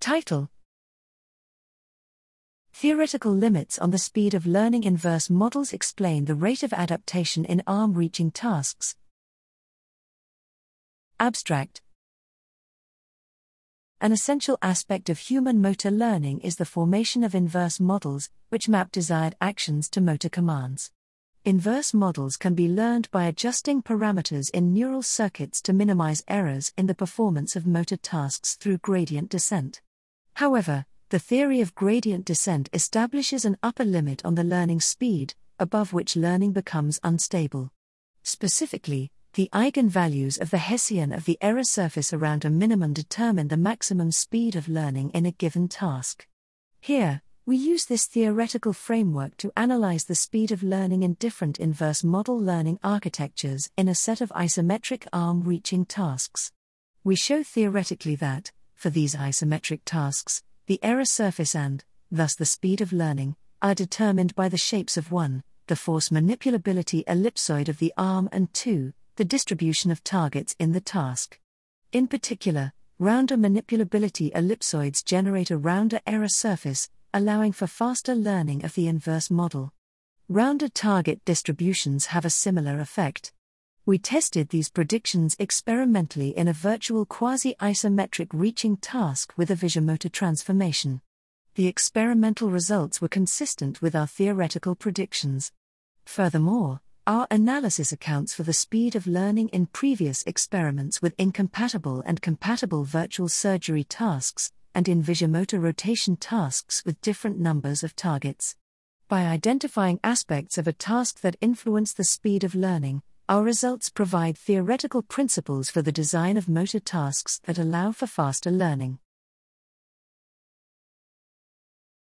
Title Theoretical limits on the speed of learning inverse models explain the rate of adaptation in arm reaching tasks. Abstract An essential aspect of human motor learning is the formation of inverse models, which map desired actions to motor commands. Inverse models can be learned by adjusting parameters in neural circuits to minimize errors in the performance of motor tasks through gradient descent. However, the theory of gradient descent establishes an upper limit on the learning speed, above which learning becomes unstable. Specifically, the eigenvalues of the Hessian of the error surface around a minimum determine the maximum speed of learning in a given task. Here, we use this theoretical framework to analyze the speed of learning in different inverse model learning architectures in a set of isometric arm reaching tasks. We show theoretically that, for these isometric tasks, the error surface and, thus the speed of learning, are determined by the shapes of 1, the force manipulability ellipsoid of the arm, and 2, the distribution of targets in the task. In particular, rounder manipulability ellipsoids generate a rounder error surface, allowing for faster learning of the inverse model. Rounder target distributions have a similar effect. We tested these predictions experimentally in a virtual quasi isometric reaching task with a visuomotor transformation. The experimental results were consistent with our theoretical predictions. Furthermore, our analysis accounts for the speed of learning in previous experiments with incompatible and compatible virtual surgery tasks, and in visuomotor rotation tasks with different numbers of targets. By identifying aspects of a task that influence the speed of learning, our results provide theoretical principles for the design of motor tasks that allow for faster learning.